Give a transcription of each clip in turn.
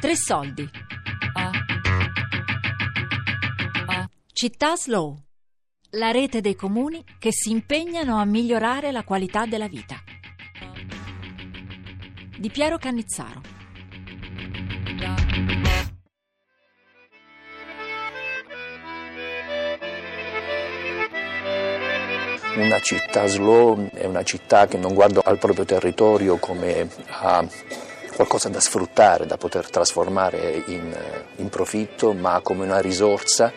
Tre soldi. Città Slow. La rete dei comuni che si impegnano a migliorare la qualità della vita. Di Piero Cannizzaro. Una città slow è una città che non guarda al proprio territorio come a qualcosa da sfruttare, da poter trasformare in, in profitto, ma come una risorsa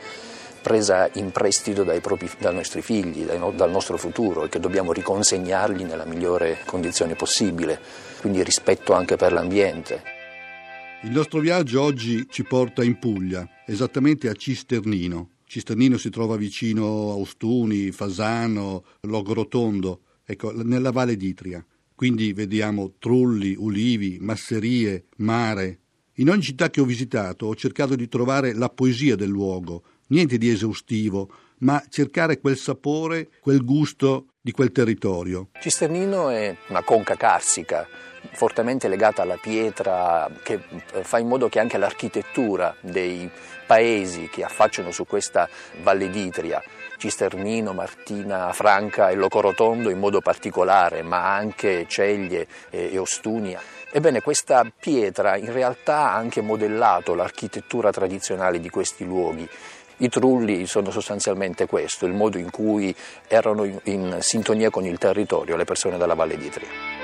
presa in prestito dai, propri, dai nostri figli, dai, dal nostro futuro e che dobbiamo riconsegnargli nella migliore condizione possibile, quindi rispetto anche per l'ambiente. Il nostro viaggio oggi ci porta in Puglia, esattamente a Cisternino. Cisternino si trova vicino a Ostuni, Fasano, Logrotondo, ecco, nella Valle d'Itria. Quindi vediamo trulli, ulivi, masserie, mare. In ogni città che ho visitato ho cercato di trovare la poesia del luogo, niente di esaustivo, ma cercare quel sapore, quel gusto di quel territorio. Cisternino è una conca carsica fortemente legata alla pietra che eh, fa in modo che anche l'architettura dei paesi che affacciano su questa Valle d'Itria, Cisternino, Martina Franca e Locorotondo in modo particolare, ma anche Ceglie e Ostunia. Ebbene, questa pietra in realtà ha anche modellato l'architettura tradizionale di questi luoghi. I trulli sono sostanzialmente questo, il modo in cui erano in, in sintonia con il territorio le persone della Valle d'Itria.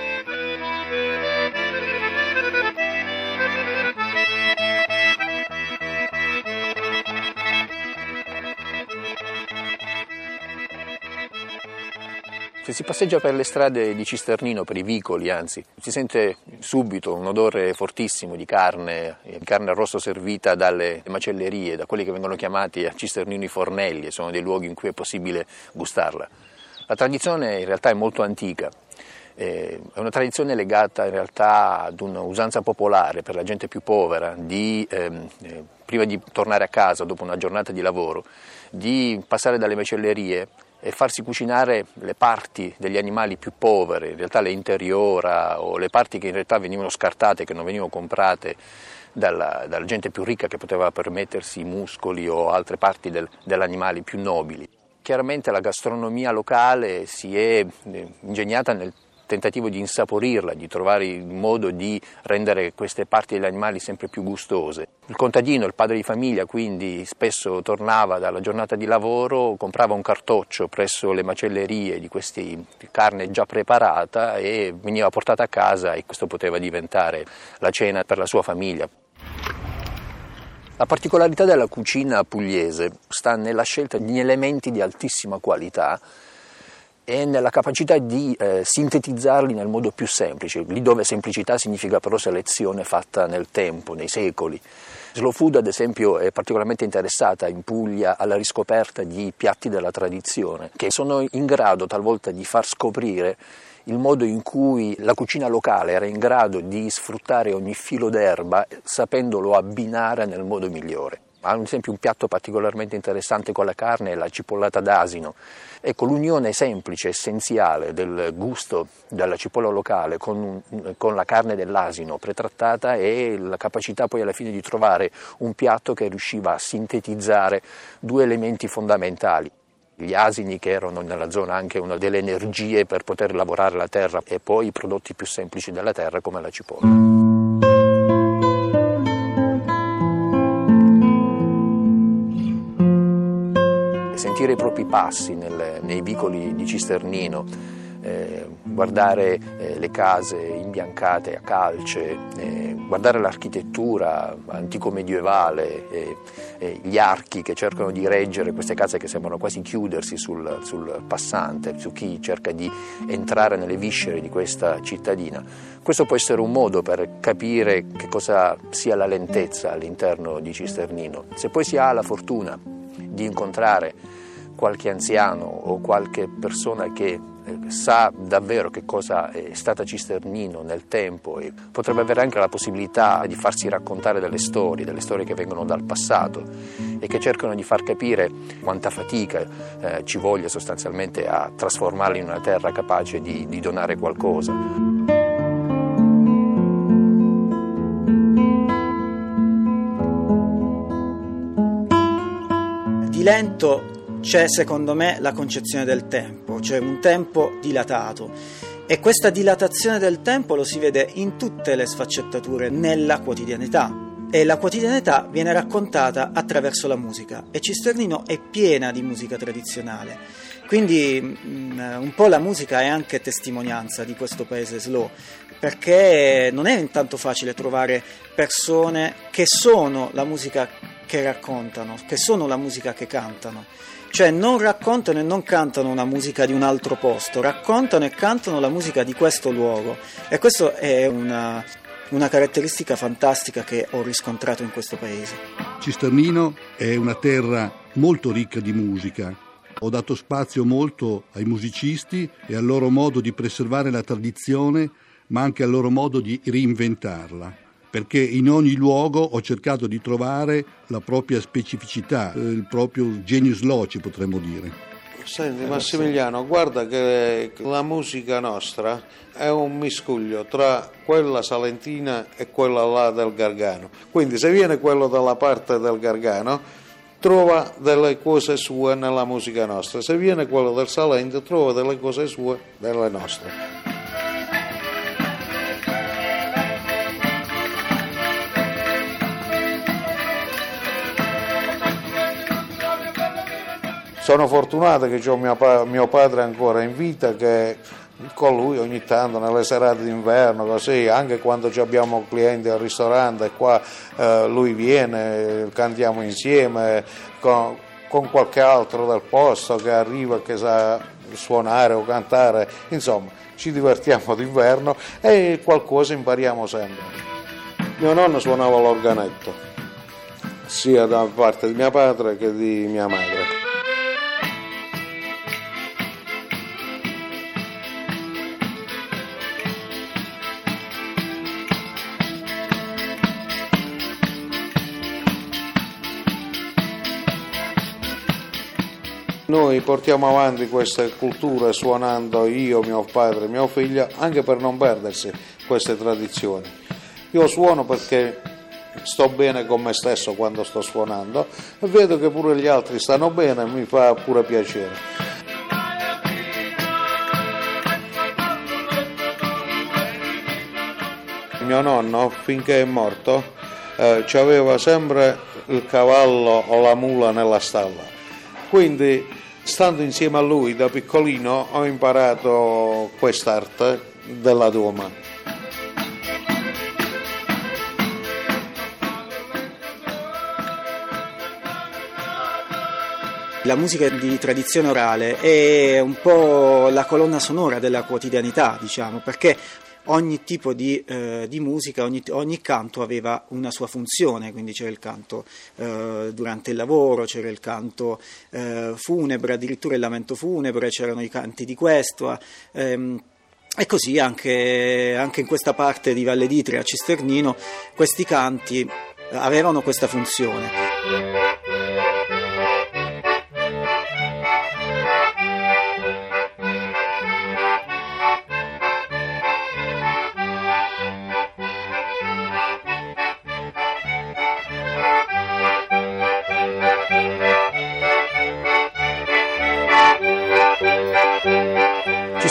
Se si passeggia per le strade di Cisternino, per i vicoli anzi, si sente subito un odore fortissimo di carne, di carne arrosto servita dalle macellerie, da quelli che vengono chiamati a Cisternino i fornelli, sono dei luoghi in cui è possibile gustarla. La tradizione in realtà è molto antica, è una tradizione legata in realtà ad un'usanza popolare per la gente più povera di, ehm, eh, prima di tornare a casa dopo una giornata di lavoro, di passare dalle macellerie e farsi cucinare le parti degli animali più povere, in realtà le interiora o le parti che in realtà venivano scartate, che non venivano comprate dalla, dalla gente più ricca che poteva permettersi i muscoli o altre parti del, dell'animale più nobili. Chiaramente la gastronomia locale si è eh, ingegnata nel tentativo di insaporirla, di trovare il modo di rendere queste parti degli animali sempre più gustose. Il contadino, il padre di famiglia, quindi spesso tornava dalla giornata di lavoro, comprava un cartoccio presso le macellerie di questa carne già preparata e veniva portata a casa e questo poteva diventare la cena per la sua famiglia. La particolarità della cucina pugliese sta nella scelta di elementi di altissima qualità e nella capacità di eh, sintetizzarli nel modo più semplice, lì dove semplicità significa però selezione fatta nel tempo, nei secoli. Slow Food ad esempio è particolarmente interessata in Puglia alla riscoperta di piatti della tradizione che sono in grado talvolta di far scoprire il modo in cui la cucina locale era in grado di sfruttare ogni filo d'erba sapendolo abbinare nel modo migliore. Ad esempio un piatto particolarmente interessante con la carne è la cipollata d'asino. Ecco, l'unione semplice, essenziale del gusto della cipolla locale con, con, la carne dell'asino pretrattata e la capacità poi alla fine di trovare un piatto che riusciva a sintetizzare due elementi fondamentali. Gli asini che erano nella zona anche una delle energie per poter lavorare la terra e poi i prodotti più semplici della terra come la cipolla. sentire i propri passi nel, nei vicoli di Cisternino, eh, guardare eh, le case imbiancate a calce, eh, guardare l'architettura antico-medievale, gli archi che cercano di reggere queste case che sembrano quasi chiudersi sul, sul passante, su chi cerca di entrare nelle viscere di questa cittadina. Questo può essere un modo per capire che cosa sia la lentezza all'interno di Cisternino. Se poi si ha la fortuna di incontrare qualche anziano o qualche persona che eh, eh, sa davvero che cosa è stata Cisternino nel tempo e potrebbe avere anche la possibilità di farsi raccontare delle storie, delle storie che vengono dal passato e che cercano di far capire quanta fatica eh, ci voglia sostanzialmente a trasformarla in una terra capace di, di donare qualcosa. Di Lento c'è secondo me la concezione del tempo, cioè un tempo dilatato. E questa dilatazione del tempo lo si vede in tutte le sfaccettature nella quotidianità. E la quotidianità viene raccontata attraverso la musica e Cisternino è piena di musica tradizionale. Quindi mm, un po' la musica è anche testimonianza di questo paese slow, perché non è intanto facile trovare persone che sono la musica che raccontano, che sono la musica che cantano. Cioè non raccontano e non cantano una musica di un altro posto, raccontano e cantano la musica di questo luogo. E questo è una, una caratteristica fantastica che ho riscontrato in questo paese. Cisternino è una terra molto ricca di musica. Ho dato spazio molto ai musicisti e al loro modo di preservare la tradizione, ma anche al loro modo di reinventarla, perché in ogni luogo ho cercato di trovare la propria specificità, il proprio genius loci potremmo dire. Senti Massimiliano, guarda che la musica nostra è un miscuglio tra quella salentina e quella là del Gargano. Quindi se viene quello dalla parte del Gargano trova delle cose sue nella musica nostra, se viene quello del Salento trova delle cose sue nelle nostre. Sono fortunato che ho mio, mio padre ancora in vita che con lui ogni tanto nelle serate d'inverno, così, anche quando abbiamo clienti al ristorante, qua eh, lui viene, cantiamo insieme con, con, qualche altro del posto che arriva che sa suonare o cantare, insomma ci divertiamo d'inverno e qualcosa impariamo sempre. Mio nonno suonava l'organetto, sia da parte di mio padre che di mia madre. Noi portiamo avanti queste culture suonando io, mio padre, mio figlio, anche per non perdersi queste tradizioni. Io suono perché sto bene con me stesso quando sto suonando e vedo che pure gli altri stanno bene mi fa pure piacere. Mio nonno, finché è morto, eh, aveva sempre il cavallo o la mula nella stalla. Quindi Stando insieme a lui da piccolino ho imparato quest'arte della doma. La musica di tradizione orale è un po' la colonna sonora della quotidianità, diciamo, perché ogni tipo di, eh, di musica, ogni, ogni, canto aveva una sua funzione, quindi c'era il canto eh, durante il lavoro, c'era il canto eh, funebre, addirittura il lamento funebre, c'erano i canti di questua. Ehm, e così anche, anche, in questa parte di Valle d'Itria, a Cisternino, questi canti avevano questa funzione.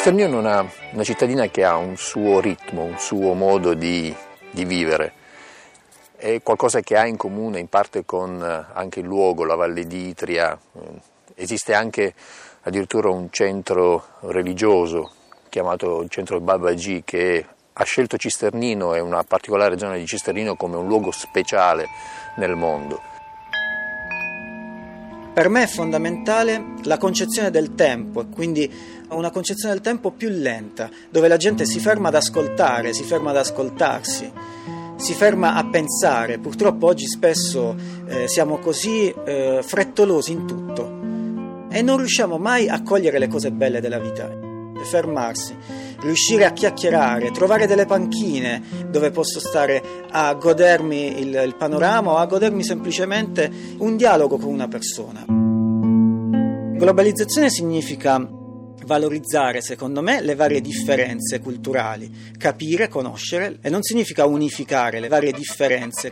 Cisternino è una, una, cittadina che ha un suo ritmo, un suo modo di, di, vivere, è qualcosa che ha in comune in parte con eh, anche il luogo, la Valle d'Itria, eh, esiste anche addirittura un centro religioso chiamato il centro Babaji che ha scelto Cisternino e una particolare zona di Cisternino come un luogo speciale nel mondo. Per me è fondamentale la concezione del tempo e quindi una concezione del tempo più lenta, dove la gente si ferma ad ascoltare, si ferma ad ascoltarsi, si ferma a pensare. Purtroppo oggi spesso eh, siamo così eh, frettolosi in tutto e non riusciamo mai a cogliere le cose belle della vita, fermarsi, riuscire a chiacchierare, trovare delle panchine dove posso stare a godermi il, il panorama o a godermi semplicemente un dialogo con una persona. Globalizzazione significa valorizzare, secondo me, le varie differenze culturali, capire, conoscere e non significa unificare le varie differenze.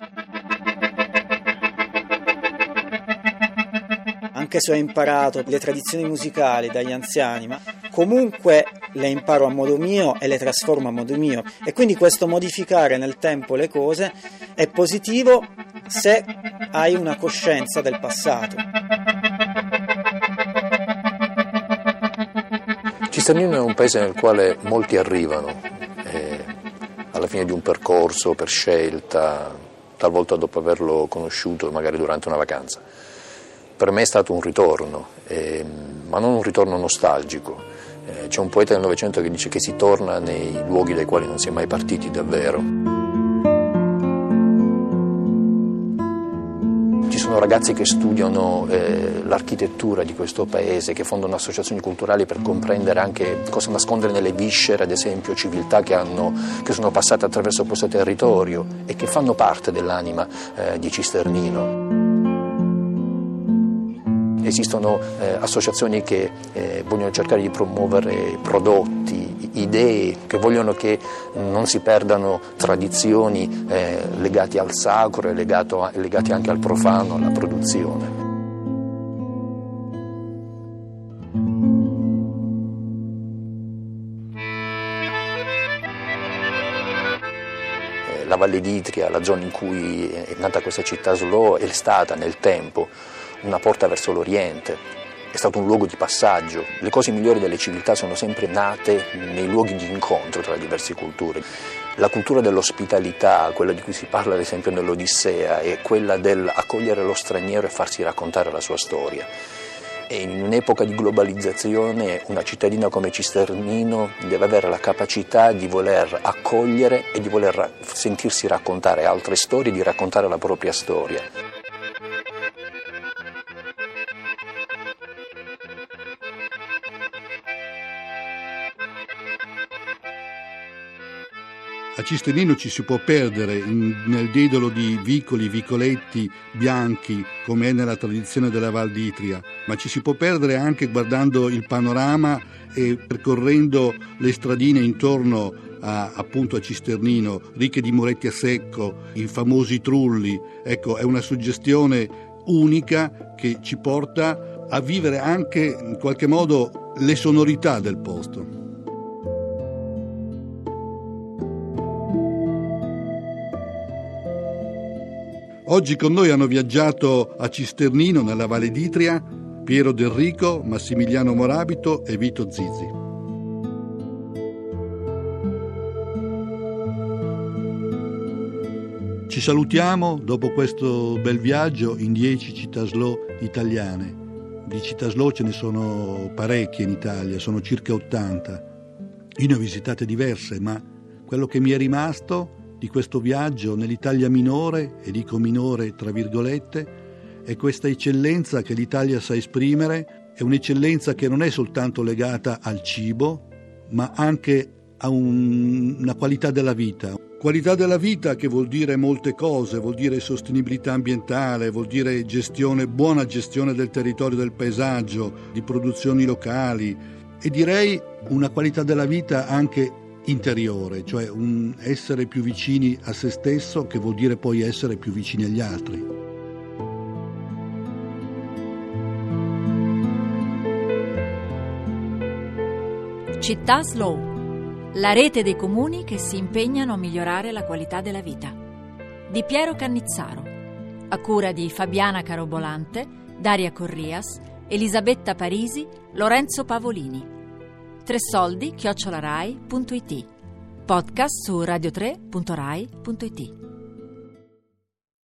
Anche se ho imparato le tradizioni musicali dagli anziani, ma comunque le imparo a modo mio e le trasformo a modo mio. E quindi questo modificare nel tempo le cose è positivo se hai una coscienza del passato. Cisternino è un paese nel quale molti arrivano eh, alla fine di un percorso per scelta, talvolta dopo averlo conosciuto magari durante una vacanza. Per me è stato un ritorno, eh, ma non un ritorno nostalgico. C'è un poeta del Novecento che dice che si torna nei luoghi dai quali non si è mai partiti davvero. sono ragazzi che studiano eh, l'architettura di questo paese, che fondano associazioni culturali per comprendere anche cosa nascondere nelle viscere, ad esempio civiltà che, hanno, che sono passate attraverso questo territorio e che fanno parte dell'anima eh, di Cisternino. Esistono eh, associazioni che eh, vogliono cercare di promuovere prodotti, idee, che vogliono che non si perdano tradizioni eh, legate al sacro e legate anche al profano, alla produzione. Eh, la Valle d'Itria, la zona in cui è nata questa città slow, è stata nel tempo una porta verso l'Oriente, è stato un luogo di passaggio. Le cose migliori delle civiltà sono sempre nate nei luoghi di incontro tra le diverse culture. La cultura dell'ospitalità, quella di cui si parla ad esempio nell'Odissea, è quella dell'accogliere lo straniero e farsi raccontare la sua storia. E in un'epoca di globalizzazione una cittadina come Cisternino deve avere la capacità di voler accogliere e di voler sentirsi raccontare altre storie, di raccontare la propria storia. A Cisternino ci si può perdere in, nel dedolo di vicoli, vicoletti bianchi, come è nella tradizione della Val d'Itria, ma ci si può perdere anche guardando il panorama e percorrendo le stradine intorno a, appunto a Cisternino, ricche di muretti a secco, i famosi trulli. Ecco, è una suggestione unica che ci porta a vivere anche in qualche modo le sonorità del posto. Oggi con noi hanno viaggiato a Cisternino, nella Valle d'Itria, Piero Del Rico, Massimiliano Morabito e Vito Zizi. Ci salutiamo dopo questo bel viaggio in dieci città slow italiane. Di città slow ce ne sono parecchie in Italia, sono circa 80. Io ne ho visitate diverse, ma quello che mi è rimasto di questo viaggio nell'Italia minore, e dico minore tra virgolette, è questa eccellenza che l'Italia sa esprimere, è un'eccellenza che non è soltanto legata al cibo, ma anche a un, una qualità della vita. Qualità della vita che vuol dire molte cose, vuol dire sostenibilità ambientale, vuol dire gestione, buona gestione del territorio del paesaggio, di produzioni locali e direi una qualità della vita anche interiore, cioè un essere più vicini a se stesso che vuol dire poi essere più vicini agli altri. Città Slow, la rete dei comuni che si impegnano a migliorare la qualità della vita. Di Piero Cannizzaro, a cura di Fabiana Carobolante, Daria Corrias, Elisabetta Parisi, Lorenzo Pavolini. Tre soldi chiocciolarai.it. Podcast su radio3.rai.it.